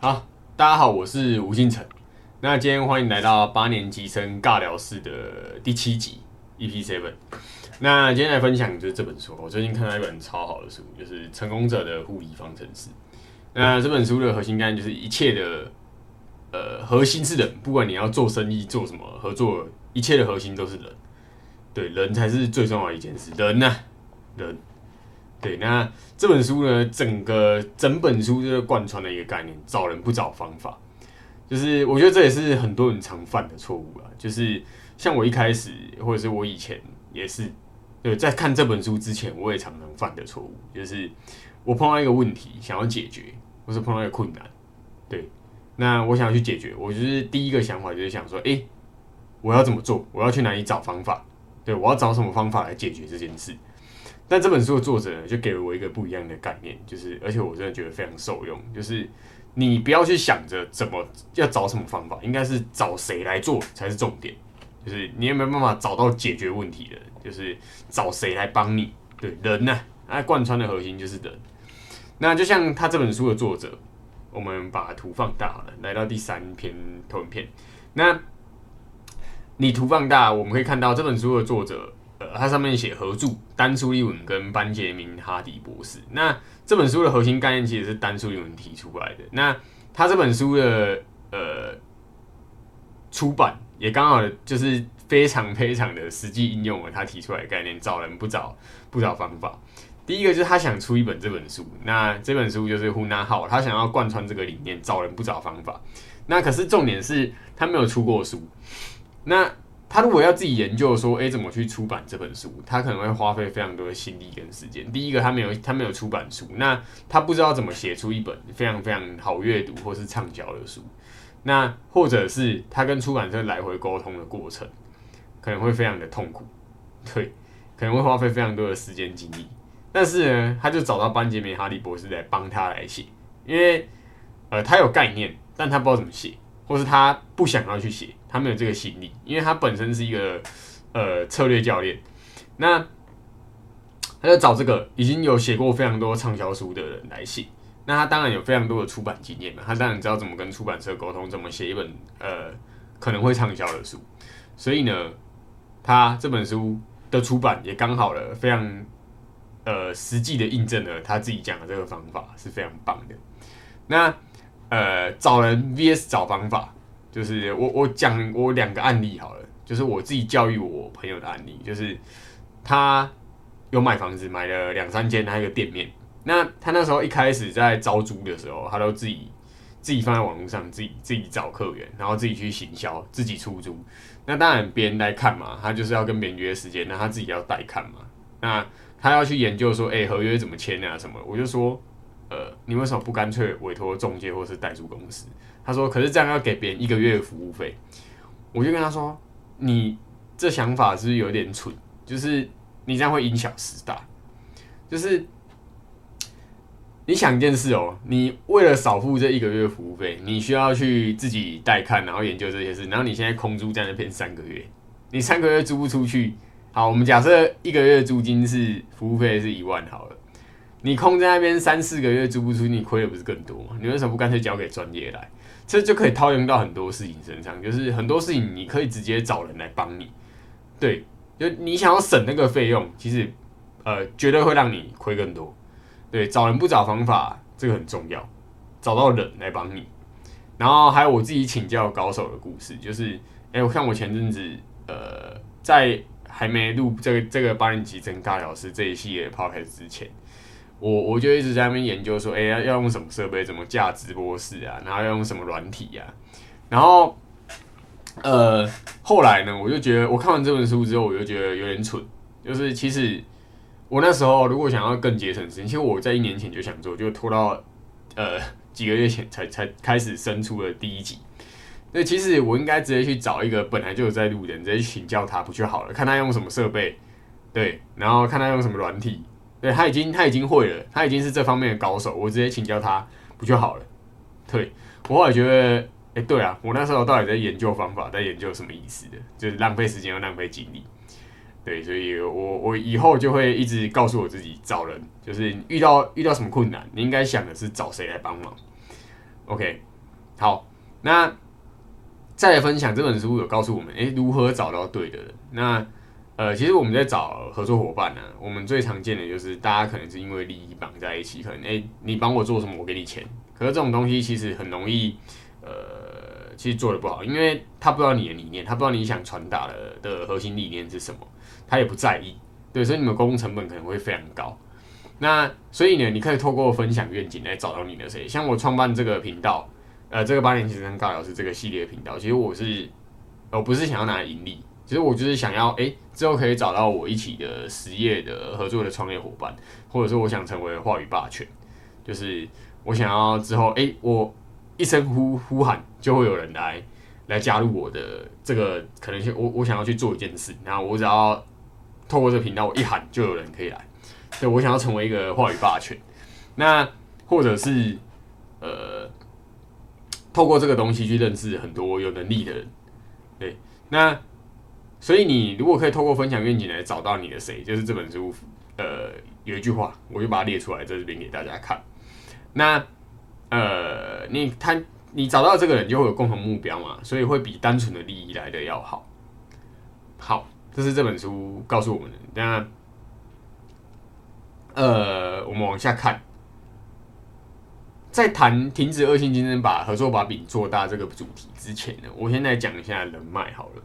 好，大家好，我是吴敬成。那今天欢迎来到八年级生尬聊室的第七集 EP Seven。那今天来分享就是这本书，我最近看到一本超好的书，就是《成功者的护理方程式》。那这本书的核心概念就是一切的呃核心是人，不管你要做生意做什么合作，一切的核心都是人。对，人才是最重要的一件事。人呢，人。对，那这本书呢，整个整本书就是贯穿的一个概念：找人不找方法。就是我觉得这也是很多人常犯的错误啊。就是像我一开始，或者是我以前也是，对，在看这本书之前，我也常常犯的错误，就是我碰到一个问题想要解决，或是碰到一个困难，对，那我想要去解决，我就是第一个想法就是想说，诶，我要怎么做？我要去哪里找方法？对我要找什么方法来解决这件事？但这本书的作者呢就给了我一个不一样的概念，就是而且我真的觉得非常受用，就是你不要去想着怎么要找什么方法，应该是找谁来做才是重点。就是你有没有办法找到解决问题的？就是找谁来帮你？对人呢？啊，贯穿的核心就是人。那就像他这本书的作者，我们把图放大了，来到第三篇投影片。那你图放大，我们可以看到这本书的作者。呃，它上面写合著丹苏利文跟班杰明哈迪博士。那这本书的核心概念其实是丹苏利文提出来的。那他这本书的呃出版也刚好就是非常非常的实际应用了他提出来的概念，找人不找不找方法。第一个就是他想出一本这本书，那这本书就是呼纳号，他想要贯穿这个理念，找人不找方法。那可是重点是他没有出过书，那。他如果要自己研究说，哎，怎么去出版这本书，他可能会花费非常多的心力跟时间。第一个，他没有他没有出版书，那他不知道怎么写出一本非常非常好阅读或是畅销的书。那或者是他跟出版社来回沟通的过程，可能会非常的痛苦，对，可能会花费非常多的时间精力。但是呢，他就找到班杰明哈利博士来帮他来写，因为呃，他有概念，但他不知道怎么写。或是他不想要去写，他没有这个心力，因为他本身是一个呃策略教练，那他就找这个已经有写过非常多畅销书的人来写，那他当然有非常多的出版经验嘛，他当然知道怎么跟出版社沟通，怎么写一本呃可能会畅销的书，所以呢，他这本书的出版也刚好了，非常呃实际的印证了他自己讲的这个方法是非常棒的，那。呃，找人 vs 找方法，就是我我讲我两个案例好了，就是我自己教育我朋友的案例，就是他有买房子，买了两三间他一个店面，那他那时候一开始在招租的时候，他都自己自己放在网络上，自己自己找客源，然后自己去行销，自己出租。那当然别人来看嘛，他就是要跟别人约时间，那他自己要带看嘛，那他要去研究说，哎，合约怎么签啊什么，我就说。呃，你为什么不干脆委托中介或是代租公司？他说，可是这样要给别人一个月的服务费。我就跟他说，你这想法是不是有点蠢？就是你这样会因小失大。就是你想一件事哦，你为了少付这一个月服务费，你需要去自己带看，然后研究这些事，然后你现在空租在那边三个月，你三个月租不出去。好，我们假设一个月租金是服务费是一万好了。你空在那边三四个月租不出，你亏的不是更多吗？你为什么不干脆交给专业来？这就可以套用到很多事情身上，就是很多事情你可以直接找人来帮你。对，就你想要省那个费用，其实呃绝对会让你亏更多。对，找人不找方法，这个很重要，找到人来帮你。然后还有我自己请教高手的故事，就是哎，我看我前阵子呃在还没录这个这个八年级真尬聊师这一系列 podcast 之前。我我就一直在那边研究说，哎，要要用什么设备，怎么架直播室啊，然后要用什么软体呀，然后，呃，后来呢，我就觉得我看完这本书之后，我就觉得有点蠢，就是其实我那时候如果想要更节省时间，其实我在一年前就想做，就拖到呃几个月前才才开始生出了第一集。那其实我应该直接去找一个本来就有在录的人，直接请教他不就好了？看他用什么设备，对，然后看他用什么软体。对他已经他已经会了，他已经是这方面的高手，我直接请教他不就好了？对我后来觉得，哎，对啊，我那时候到底在研究方法，在研究什么意思的？就是浪费时间又浪费精力。对，所以我我以后就会一直告诉我自己，找人就是遇到遇到什么困难，你应该想的是找谁来帮忙。OK，好，那再来分享这本书有告诉我们，诶，如何找到对的人。那呃，其实我们在找合作伙伴呢，我们最常见的就是大家可能是因为利益绑在一起，可能诶，你帮我做什么，我给你钱。可是这种东西其实很容易，呃，其实做的不好，因为他不知道你的理念，他不知道你想传达的的核心理念是什么，他也不在意。对，所以你们沟通成本可能会非常高。那所以呢，你可以透过分享愿景来找到你的谁。像我创办这个频道，呃，这个八年级生高老师这个系列频道，其实我是，我不是想要拿来盈利，其实我就是想要，哎，之后可以找到我一起的实业的合作的创业伙伴，或者说我想成为话语霸权，就是我想要之后，哎，我一声呼呼喊，就会有人来来加入我的这个可能性。我我想要去做一件事，然后我只要透过这个频道，我一喊就有人可以来。对，我想要成为一个话语霸权，那或者是呃，透过这个东西去认识很多有能力的人，对，那所以你如果可以透过分享愿景来找到你的谁，就是这本书，呃，有一句话，我就把它列出来在这边给大家看。那呃，你他你找到这个人就会有共同目标嘛，所以会比单纯的利益来的要好。好，这是这本书告诉我们的。那呃，我们往下看，在谈停止恶性竞争、把合作把饼做大这个主题之前呢，我先来讲一下人脉好了。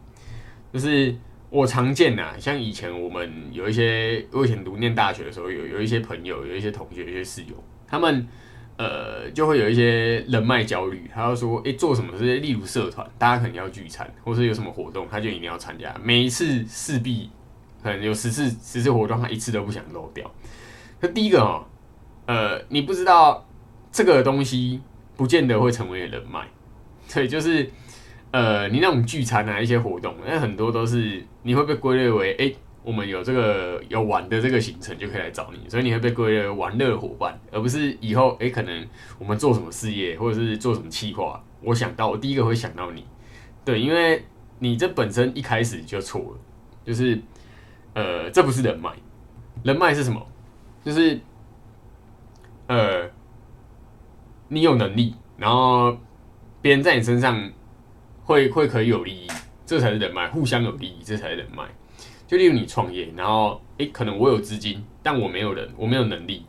就是我常见呐，像以前我们有一些，我以前读念大学的时候，有有一些朋友、有一些同学、一些室友，他们呃就会有一些人脉焦虑，他要说，哎，做什么这些，例如社团，大家可能要聚餐，或是有什么活动，他就一定要参加，每一次势必可能有十次十次活动，他一次都不想漏掉。那第一个哦，呃，你不知道这个东西不见得会成为人脉，对，就是呃，你那种聚餐啊，一些活动，那很多都是你会被归类为，哎，我们有这个有玩的这个行程就可以来找你，所以你会被归类为玩乐伙伴，而不是以后哎，可能我们做什么事业或者是做什么计划，我想到我第一个会想到你，对，因为你这本身一开始就错了，就是呃，这不是人脉，人脉是什么？就是，呃，你有能力，然后别人在你身上会会可以有利益，这才是人脉，互相有利益，这才是人脉。就例如你创业，然后诶，可能我有资金，但我没有人，我没有能力，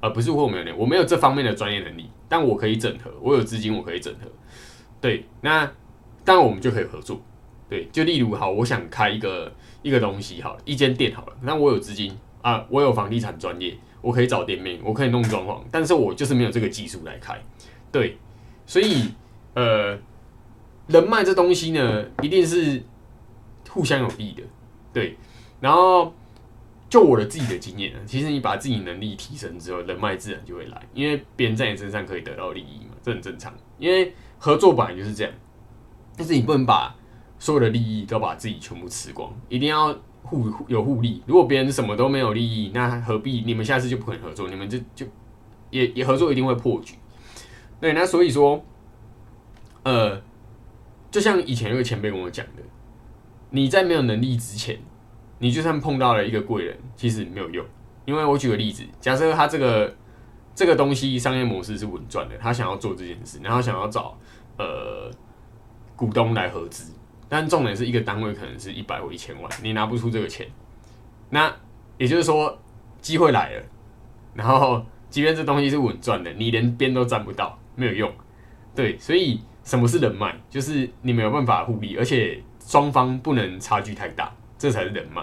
而不是我没有能力，我没有这方面的专业能力，但我可以整合，我有资金，我可以整合。对，那当然我们就可以合作。对，就例如好，我想开一个一个东西，好了，一间店好了，那我有资金。啊，我有房地产专业，我可以找店面，我可以弄装潢，但是我就是没有这个技术来开，对，所以呃，人脉这东西呢，一定是互相有利的，对，然后就我的自己的经验，其实你把自己能力提升之后，人脉自然就会来，因为别人在你身上可以得到利益嘛，这很正常，因为合作本来就是这样，但是你不能把所有的利益都把自己全部吃光，一定要。互有互利，如果别人什么都没有利益，那何必你们下次就不可能合作？你们就就也也合作一定会破局。对，那所以说，呃，就像以前有个前辈跟我讲的，你在没有能力之前，你就算碰到了一个贵人，其实没有用。因为我举个例子，假设他这个这个东西商业模式是稳赚的，他想要做这件事，然后想要找呃股东来合资。但重点是一个单位可能是一百或一千万，你拿不出这个钱，那也就是说机会来了，然后即便这东西是稳赚的，你连边都沾不到，没有用。对，所以什么是人脉？就是你没有办法互利，而且双方不能差距太大，这才是人脉。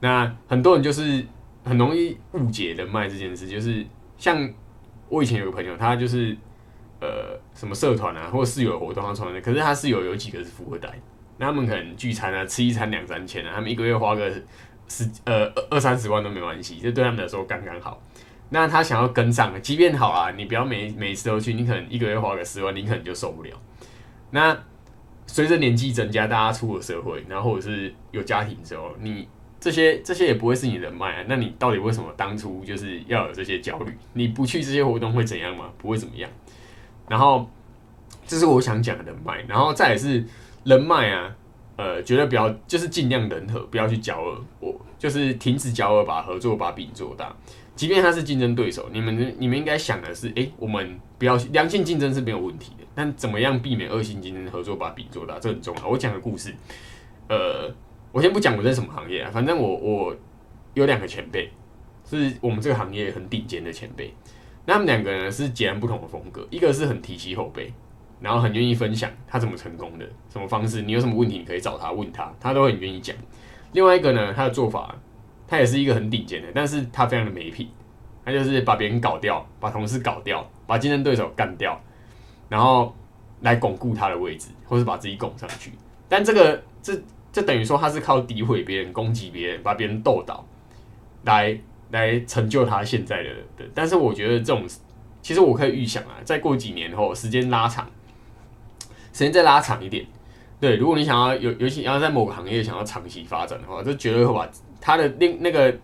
那很多人就是很容易误解人脉这件事，就是像我以前有个朋友，他就是呃什么社团啊，或室友活动他创的，可是他室友有几个是富二代。那他们可能聚餐啊，吃一餐两三千啊，他们一个月花个十呃二二三十万都没关系，这对他们来说刚刚好。那他想要跟上，即便好啊，你不要每每次都去，你可能一个月花个十万，你可能就受不了。那随着年纪增加，大家出了社会，然后或者是有家庭之后，你这些这些也不会是你人脉啊。那你到底为什么当初就是要有这些焦虑？你不去这些活动会怎样吗？不会怎么样。然后这是我想讲的人脉，然后再也是。人脉啊，呃，绝对不要，就是尽量人和，不要去交恶。我就是停止交恶，把合作把饼做大。即便他是竞争对手，你们你们应该想的是，哎，我们不要良性竞争是没有问题的，但怎么样避免恶性竞争，合作把饼做大，这很重要。我讲个故事，呃，我先不讲我在什么行业啊，反正我我有两个前辈，是我们这个行业很顶尖的前辈，那他们两个呢是截然不同的风格，一个是很提携后辈，然后很愿意分享他怎么成功的，什么方式，你有什么问题你可以找他问他，他都很愿意讲。另外一个呢，他的做法。他也是一个很顶尖的，但是他非常的没品，他就是把别人搞掉，把同事搞掉，把竞争对手干掉，然后来巩固他的位置，或是把自己拱上去。但这个这这等于说他是靠诋毁别人、攻击别人、把别人斗倒，来来成就他现在的的。但是我觉得这种，其实我可以预想啊，再过几年后，时间拉长，时间再拉长一点，对，如果你想要有尤其要在某个行业想要长期发展的话，这绝对会把。他的另那个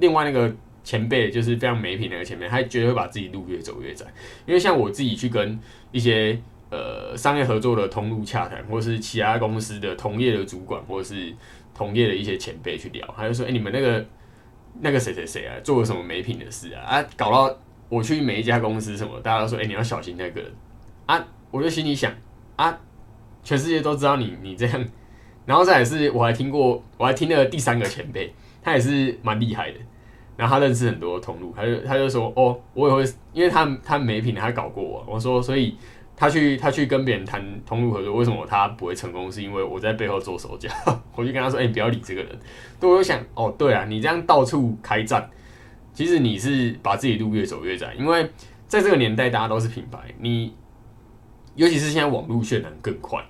另外那个前辈就是非常没品那个前辈，他绝对会把自己路越走越窄。因为像我自己去跟一些呃商业合作的通路洽谈，或是其他公司的同业的主管，或是同业的一些前辈去聊，他就说：“哎，你们那个那个谁谁谁啊，做了什么没品的事啊？啊，搞到我去每一家公司什么，大家都说：哎，你要小心那个啊！我就心里想啊，全世界都知道你你这样。”然后再也是，我还听过，我还听了第三个前辈，他也是蛮厉害的。然后他认识很多通路，他就他就说，哦，我也会，因为他他没品，他搞过我。我说，所以他去他去跟别人谈通路合作，为什么他不会成功？是因为我在背后做手脚。我就跟他说，哎，你不要理这个人。对，我就想，哦，对啊，你这样到处开战，其实你是把自己路越走越窄。因为在这个年代，大家都是品牌，你尤其是现在网络渲染更快。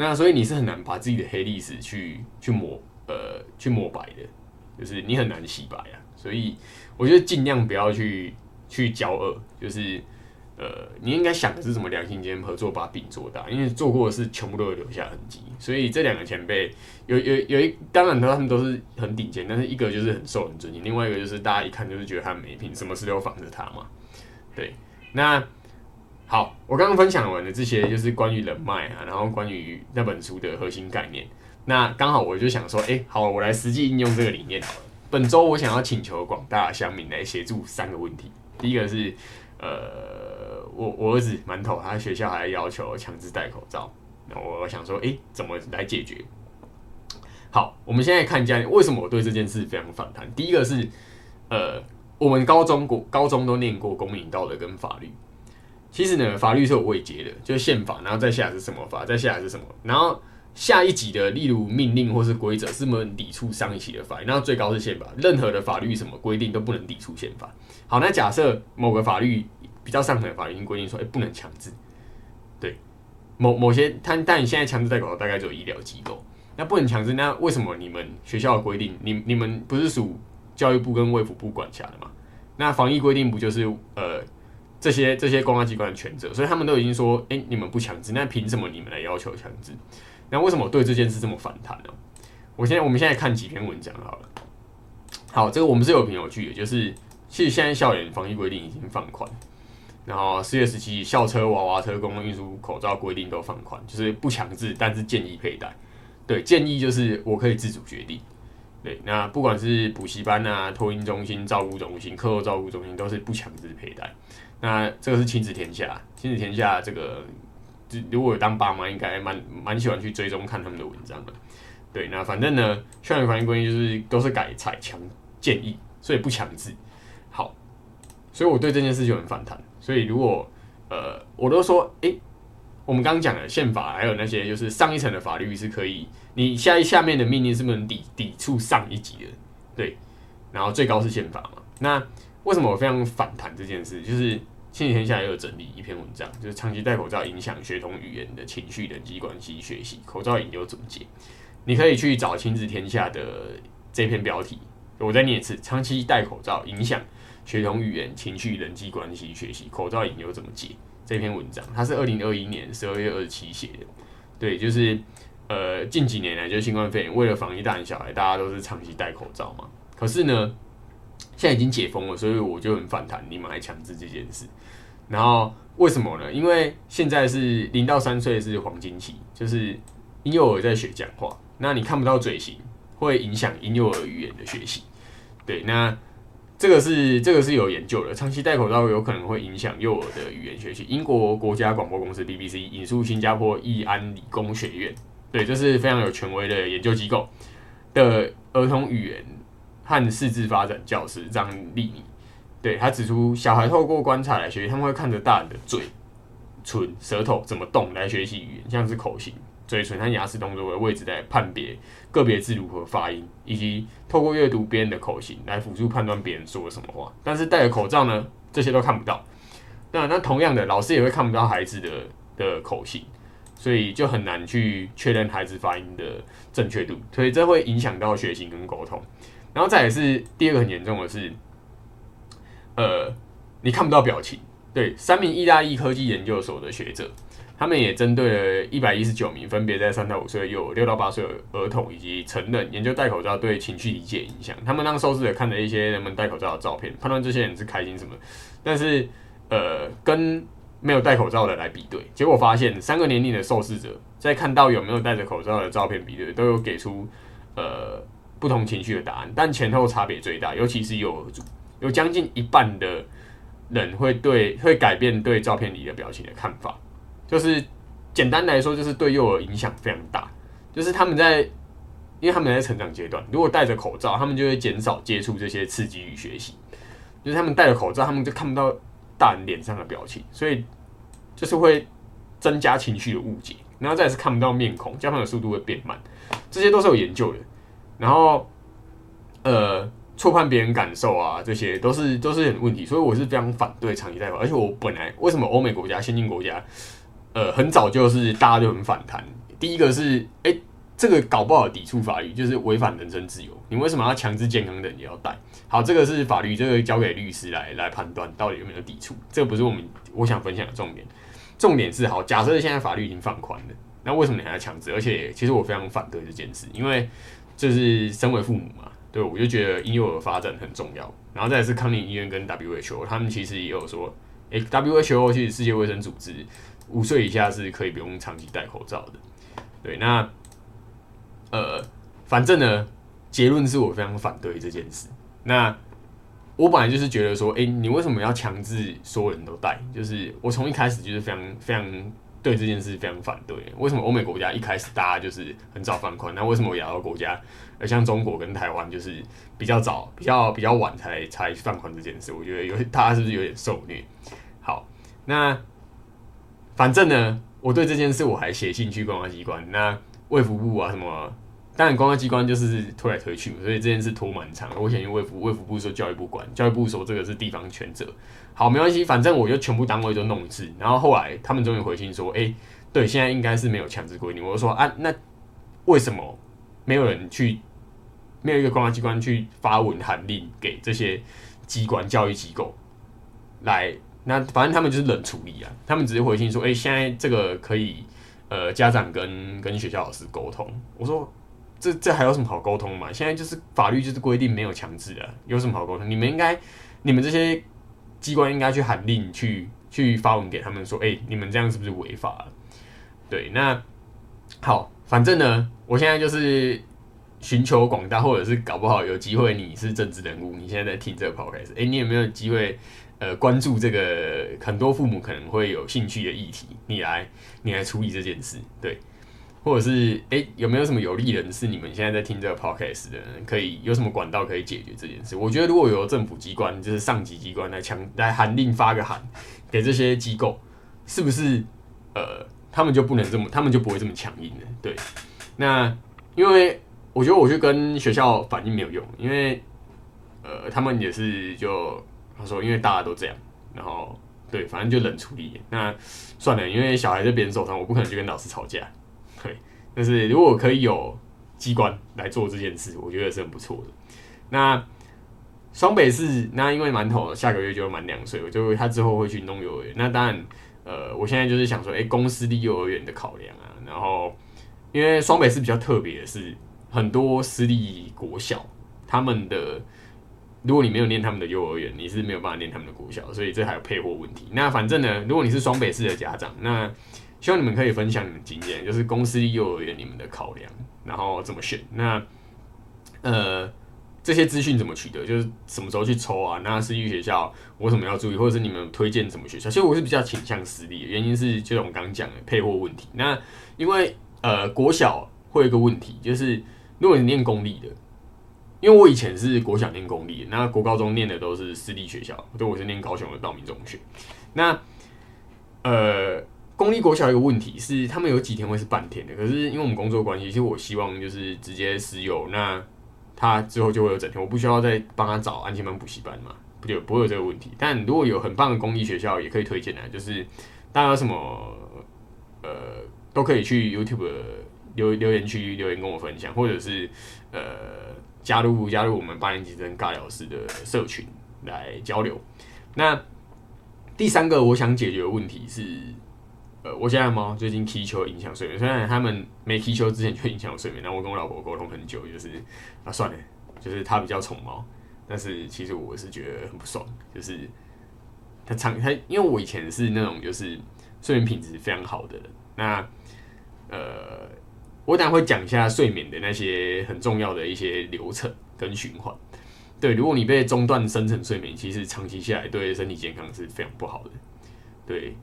那所以你是很难把自己的黑历史去去抹呃去抹白的，就是你很难洗白啊。所以我觉得尽量不要去去骄恶，就是呃你应该想的是什么良性间合作把饼做大，因为做过的事全部都会留下痕迹。所以这两个前辈有有有一当然他们都是很顶尖，但是一个就是很受人尊敬，另外一个就是大家一看就是觉得他没品，什么事都防着他嘛。对，那。好，我刚刚分享完的这些就是关于人脉啊，然后关于那本书的核心概念。那刚好我就想说，哎，好，我来实际应用这个理念好了。本周我想要请求广大乡民来协助三个问题。第一个是，呃，我我儿子馒头他学校还要求强制戴口罩，那我想说，哎，怎么来解决？好，我们现在看一下为什么我对这件事非常反弹。第一个是，呃，我们高中国高中都念过公民道德跟法律。其实呢，法律是有位阶的，就是宪法，然后再下来是什么法，再下来是什么，然后下一级的，例如命令或是规则，是不能抵触上一级的法律，然后最高是宪法，任何的法律什么规定都不能抵触宪法。好，那假设某个法律比较上层的法律已经规定说，哎，不能强制，对，某某些，但但你现在强制戴口罩大概只有医疗机构，那不能强制，那为什么你们学校的规定，你你们不是属教育部跟卫福部管辖的吗？那防疫规定不就是呃？这些这些公安机关的权责，所以他们都已经说，哎，你们不强制，那凭什么你们来要求强制？那为什么我对这件事这么反弹呢？我现在我们现在看几篇文章好了。好，这个我们是有凭有据的，就是其实现在校园防疫规定已经放宽，然后四月十七校车、娃娃车、公共运输口罩规定都放宽，就是不强制，但是建议佩戴。对，建议就是我可以自主决定。对，那不管是补习班啊、托婴中心、照顾中心、课后照顾中心，都是不强制佩戴。那这个是亲子天下，亲子天下这个，如果有当爸妈，应该蛮蛮喜欢去追踪看他们的文章的。对，那反正呢，校园防疫规定就是都是改采强建议，所以不强制。好，所以我对这件事就很反弹。所以如果呃，我都说，哎，我们刚刚讲的宪法，还有那些就是上一层的法律是可以，你下下面的命令是不能抵抵触上一级的，对，然后最高是宪法嘛，那。为什么我非常反弹这件事？就是前几天下也有整理一篇文章，就是长期戴口罩影响学童语言的情绪、人际关系、学习，口罩引流怎么解。你可以去找亲子天下的这篇标题，我再念一次：长期戴口罩影响学童语言、情绪、人际关系、学习，口罩引流怎么解？这篇文章它是二零二一年十二月二十七写的。对，就是呃近几年来，就新冠肺炎为了防疫大人小孩，大家都是长期戴口罩嘛。可是呢？现在已经解封了，所以我就很反弹，你们还强制这件事。然后为什么呢？因为现在是零到三岁是黄金期，就是婴幼儿在学讲话，那你看不到嘴型，会影响婴幼儿语言的学习。对，那这个是这个是有研究的，长期戴口罩有可能会影响幼儿的语言学习。英国国家广播公司 BBC 引述新加坡义安理工学院，对，这是非常有权威的研究机构的儿童语言和视字发展教师张丽妮，对他指出，小孩透过观察来学习，他们会看着大人的嘴、唇、舌头怎么动来学习语言，像是口型。嘴唇和牙齿动作的位置来判别个别字如何发音，以及透过阅读别人的口型来辅助判断别人说了什么话。但是戴着口罩呢，这些都看不到。那那同样的，老师也会看不到孩子的的口型，所以就很难去确认孩子发音的正确度。所以这会影响到学习跟沟通。然后再也是第二个很严重的是，呃，你看不到表情。对，三名意大利科技研究所的学者。他们也针对了一百一十九名分别在三到五岁、有六到八岁的儿童以及成人，研究戴口罩对情绪理解影响。他们让受试者看了一些人们戴口罩的照片，判断这些人是开心什么。但是，呃，跟没有戴口罩的来比对，结果发现三个年龄的受试者在看到有没有戴着口罩的照片比对，都有给出呃不同情绪的答案，但前后差别最大，尤其是有有将近一半的人会对会改变对照片里的表情的看法。就是简单来说，就是对幼儿影响非常大。就是他们在，因为他们在成长阶段，如果戴着口罩，他们就会减少接触这些刺激与学习。就是他们戴着口罩，他们就看不到大人脸上的表情，所以就是会增加情绪的误解。然后再是看不到面孔，交谈的速度会变慢，这些都是有研究的。然后，呃，错判别人感受啊，这些都是都是很问题。所以我是非常反对长期戴口罩。而且我本来为什么欧美国家、先进国家？呃，很早就是大家就很反弹。第一个是，哎，这个搞不好抵触法律，就是违反人身自由。你为什么要强制健康的人也要戴？好，这个是法律，这个交给律师来来判断到底有没有抵触。这个不是我们我想分享的重点。重点是，好，假设现在法律已经放宽了，那为什么你还要强制？而且，其实我非常反对这件事，因为就是身为父母嘛，对，我就觉得婴幼儿发展很重要。然后再是康宁医院跟 WHO，他们其实也有说，哎，WHO 其实世界卫生组织。五岁以下是可以不用长期戴口罩的，对，那呃，反正呢，结论是我非常反对这件事。那我本来就是觉得说，哎，你为什么要强制所有人都戴？就是我从一开始就是非常非常对这件事非常反对。为什么欧美国家一开始大家就是很早放宽？那为什么亚洲国家，呃，像中国跟台湾就是比较早、比较比较晚才才放宽这件事？我觉得有大家是不是有点受虐？好，那。反正呢，我对这件事我还写信去公安机关，那卫福部啊什么，当然公安机关就是推来推去，所以这件事拖蛮长。我写去卫福卫福部说教育部管，教育部说这个是地方权责。好，没关系，反正我就全部单位都弄一次。然后后来他们终于回信说，哎，对，现在应该是没有强制规定。我就说啊，那为什么没有人去，没有一个公安机关去发文函令给这些机关教育机构来？那反正他们就是冷处理啊，他们只是回信说，哎，现在这个可以，呃，家长跟跟学校老师沟通。我说，这这还有什么好沟通嘛？现在就是法律就是规定没有强制的，有什么好沟通？你们应该，你们这些机关应该去喊令去去发文给他们说，哎，你们这样是不是违法了？对，那好，反正呢，我现在就是寻求广大，或者是搞不好有机会你是政治人物，你现在在听这个 podcast，哎，你有没有机会？呃，关注这个很多父母可能会有兴趣的议题，你来你来处理这件事，对，或者是哎，有没有什么有利人士？你们现在在听这个 podcast 的，人，可以有什么管道可以解决这件事？我觉得如果有政府机关，就是上级机关来强来函令发个函给这些机构，是不是呃，他们就不能这么，他们就不会这么强硬了？对，那因为我觉得我去跟学校反映没有用，因为呃，他们也是就。他说：“因为大家都这样，然后对，反正就冷处理。那算了，因为小孩在别人手上，我不可能去跟老师吵架。对，但是如果可以有机关来做这件事，我觉得是很不错的。那双北市，那因为馒头下个月就满两岁，我就他之后会去弄幼儿园。那当然，呃，我现在就是想说，哎，公司立幼儿园的考量啊。然后，因为双北是比较特别的是，很多私立国小他们的。”如果你没有念他们的幼儿园，你是没有办法念他们的国小，所以这还有配货问题。那反正呢，如果你是双北市的家长，那希望你们可以分享你们经验，就是公司幼儿园你们的考量，然后怎么选。那呃，这些资讯怎么取得？就是什么时候去抽啊？那私立学校我什么要注意，或者是你们推荐什么学校？其实我是比较倾向私立的，原因是就像我刚刚讲的配货问题。那因为呃国小会有一个问题，就是如果你念公立的，因为我以前是国小念公立，那国高中念的都是私立学校，对，我是念高雄的道明中学。那呃公立国小一个问题是，他们有几天会是半天的，可是因为我们工作关系，其实我希望就是直接私有那。他之后就会有整天，我不需要再帮他找安全班补习班嘛，不就不会有这个问题。但如果有很棒的公立学校，也可以推荐来，就是大家有什么呃都可以去 YouTube 留留言区留言跟我分享，或者是呃加入加入我们八年级生尬聊室的社群来交流。那第三个我想解决的问题是。呃，我家的猫最近踢球影响睡眠，虽然他们没踢球之前就影响我睡眠，那我跟我老婆沟通很久，就是啊算了，就是他比较宠猫，但是其实我是觉得很不爽，就是他常他因为我以前是那种就是睡眠品质非常好的人，那呃，我等下会讲一下睡眠的那些很重要的一些流程跟循环。对，如果你被中断深层睡眠，其实长期下来对身体健康是非常不好的，对。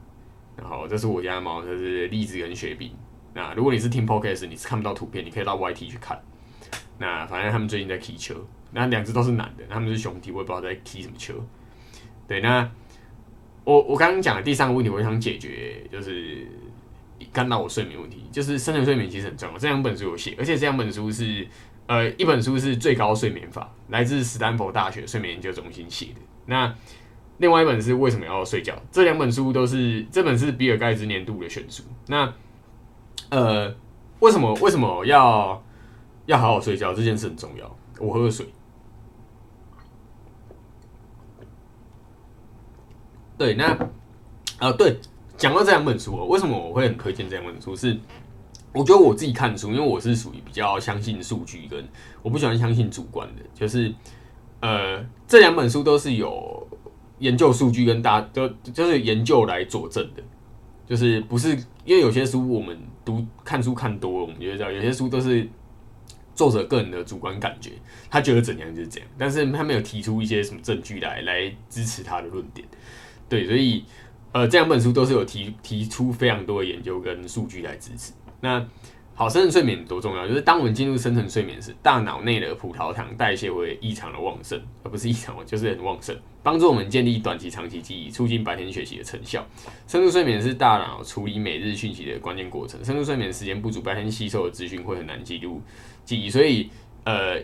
然后这是我家的猫，这是栗子跟雪饼。那如果你是听 podcast，你是看不到图片，你可以到 YT 去看。那反正他们最近在踢球，那两只都是男的，他们是兄弟，我也不知道在踢什么球。对，那我我刚刚讲的第三个问题，我想解决就是干扰我睡眠问题，就是深层睡眠其实很重要。这两本书有写，而且这两本书是呃一本书是最高睡眠法，来自斯坦福大学睡眠研究中心写的。那另外一本是为什么要睡觉？这两本书都是这本是比尔盖茨年度的选书。那呃，为什么为什么要要好好睡觉？这件事很重要。我喝水。对，那呃，对，讲到这两本书，为什么我会很推荐这两本书？是我觉得我自己看书，因为我是属于比较相信数据，跟我不喜欢相信主观的。就是呃，这两本书都是有。研究数据跟大家都就是研究来佐证的，就是不是因为有些书我们读看书看多了，我们就知道有些书都是作者个人的主观感觉，他觉得怎样就是怎样，但是他没有提出一些什么证据来来支持他的论点。对，所以呃这两本书都是有提提出非常多的研究跟数据来支持。那好，深层睡眠多重要？就是当我们进入深层睡眠时，大脑内的葡萄糖代谢会异常的旺盛，而不是异常，就是很旺盛，帮助我们建立短期、长期记忆，促进白天学习的成效。深度睡眠是大脑处理每日讯息的关键过程。深度睡眠时间不足，白天吸收的资讯会很难记录记忆。所以，呃，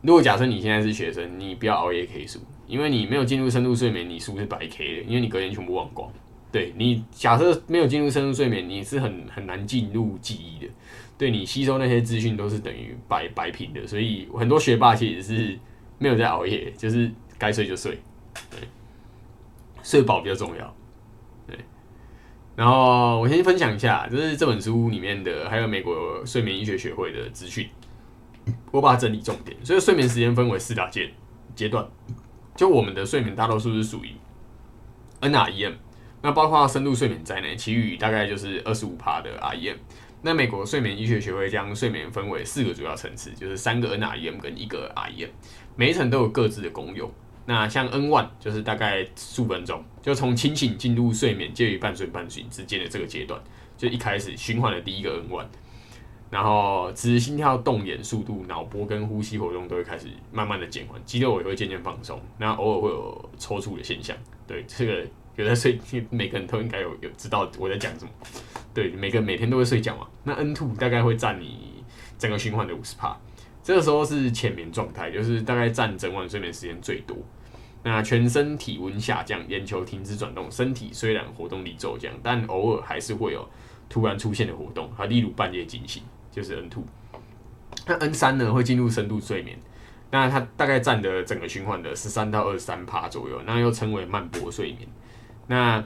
如果假设你现在是学生，你不要熬夜 K 书，因为你没有进入深度睡眠，你书是白 K 的，因为你隔天全部忘光。对你假设没有进入深度睡眠，你是很很难进入记忆的。对你吸收那些资讯都是等于白白平的，所以很多学霸其实是没有在熬夜，就是该睡就睡，对，睡饱比较重要，对。然后我先分享一下，就是这本书里面的，还有美国睡眠医学学会的资讯，我把它整理重点。所以睡眠时间分为四大阶阶段，就我们的睡眠大多数是属于 NREM，那包括深度睡眠在内，其余大概就是二十五趴的 REM。那美国睡眠医学学会将睡眠分为四个主要层次，就是三个 NREM 跟一个 REM，每一层都有各自的功用。那像 N one 就是大概数分钟，就从清醒进入睡眠介于半睡半醒之间的这个阶段，就一开始循环的第一个 N one，然后只是心跳、动眼速度、脑波跟呼吸活动都会开始慢慢的减缓，肌肉也会渐渐放松，那偶尔会有抽搐的现象。对，这个有在睡，每个人都应该有有知道我在讲什么。对，每个每天都会睡觉嘛。那 N two 大概会占你整个循环的五十帕，这个时候是浅眠状态，就是大概占整晚睡眠时间最多。那全身体温下降，眼球停止转动，身体虽然活动力骤降，但偶尔还是会有突然出现的活动，啊，例如半夜惊醒，就是 N two。那 N 三呢，会进入深度睡眠，那它大概占的整个循环的十三到二十三帕左右，那又称为慢波睡眠。那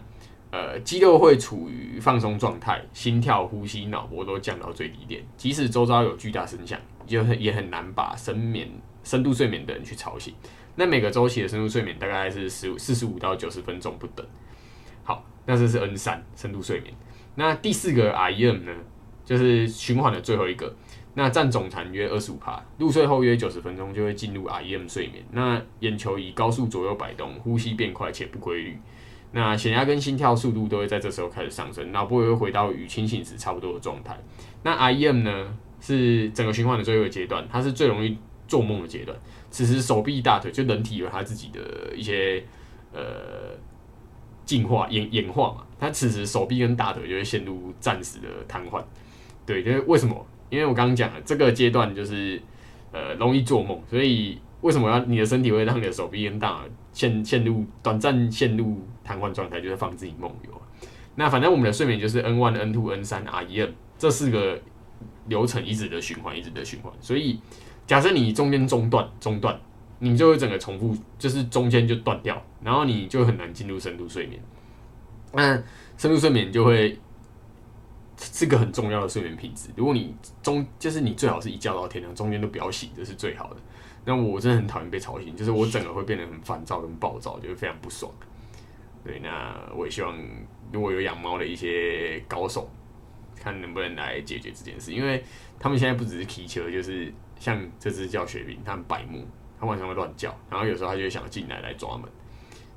呃，肌肉会处于放松状态，心跳、呼吸、脑波都降到最低点。即使周遭有巨大声响，就也很难把深眠、深度睡眠的人去吵醒。那每个周期的深度睡眠大概是十五、四十五到九十分钟不等。好，那这是 N 三深度睡眠。那第四个 REM 呢，就是循环的最后一个，那占总残约二十五帕。入睡后约九十分钟就会进入 REM 睡眠。那眼球以高速左右摆动，呼吸变快且不规律。那血压跟心跳速度都会在这时候开始上升，脑部也会回到与清醒时差不多的状态。那 REM 呢，是整个循环的最后一个阶段，它是最容易做梦的阶段。此时手臂、大腿就人体有它自己的一些呃进化演演化嘛，它此时手臂跟大腿就会陷入暂时的瘫痪。对，就是为什么？因为我刚刚讲了，这个阶段就是呃容易做梦，所以为什么要你的身体会让你的手臂跟大陷陷入短暂陷入瘫痪状态，就是放自己梦游。那反正我们的睡眠就是 N one、N two、N 三、REM 这四个流程一直的循环，一直的循环。所以假设你中间中断中断，你就会整个重复，就是中间就断掉，然后你就很难进入深度睡眠。那深度睡眠就会。是个很重要的睡眠品质。如果你中就是你最好是一觉到天亮，中间都不要醒，这是最好的。那我真的很讨厌被吵醒，就是我整个会变得很烦躁跟暴躁，就会非常不爽。对，那我也希望如果有养猫的一些高手，看能不能来解决这件事，因为他们现在不只是踢球，就是像这只叫雪冰，它很白目，它晚上会乱叫，然后有时候它就会想进来来抓门，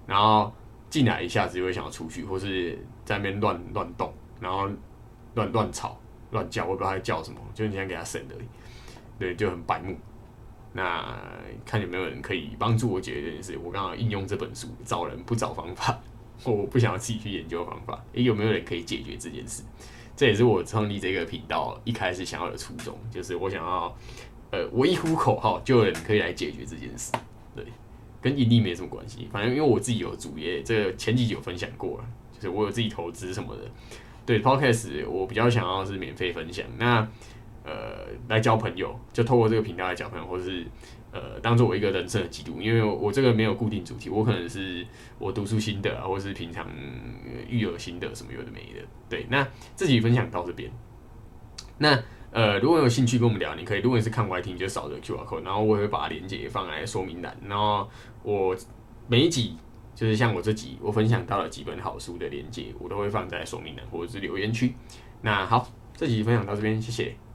然后进来一下子就会想要出去，或是在那边乱乱动，然后。乱乱吵乱叫，我不知道它叫什么，就是想给它省的，对，就很白目。那看有没有人可以帮助我解决这件事。我刚好应用这本书，找人不找方法，我不想要自己去研究方法。诶，有没有人可以解决这件事？这也是我创立这个频道一开始想要的初衷，就是我想要，呃，我一呼口号就有人可以来解决这件事。对，跟盈利没什么关系。反正因为我自己有主业，这个前几集有分享过了，就是我有自己投资什么的。对 Podcast，我比较想要是免费分享，那呃来交朋友，就透过这个频道来交朋友，或是呃当做我一个人生的记录，因为我这个没有固定主题，我可能是我读书心得啊，或是平常育儿心得什么有的没的。对，那自己分享到这边。那呃如果有兴趣跟我们聊，你可以，如果你是看 Y T，你就扫这个 Q R code，然后我也会把链接放在说明栏，然后我每一集。就是像我这集我分享到了几本好书的链接，我都会放在说明栏或者是留言区。那好，这集分享到这边，谢谢。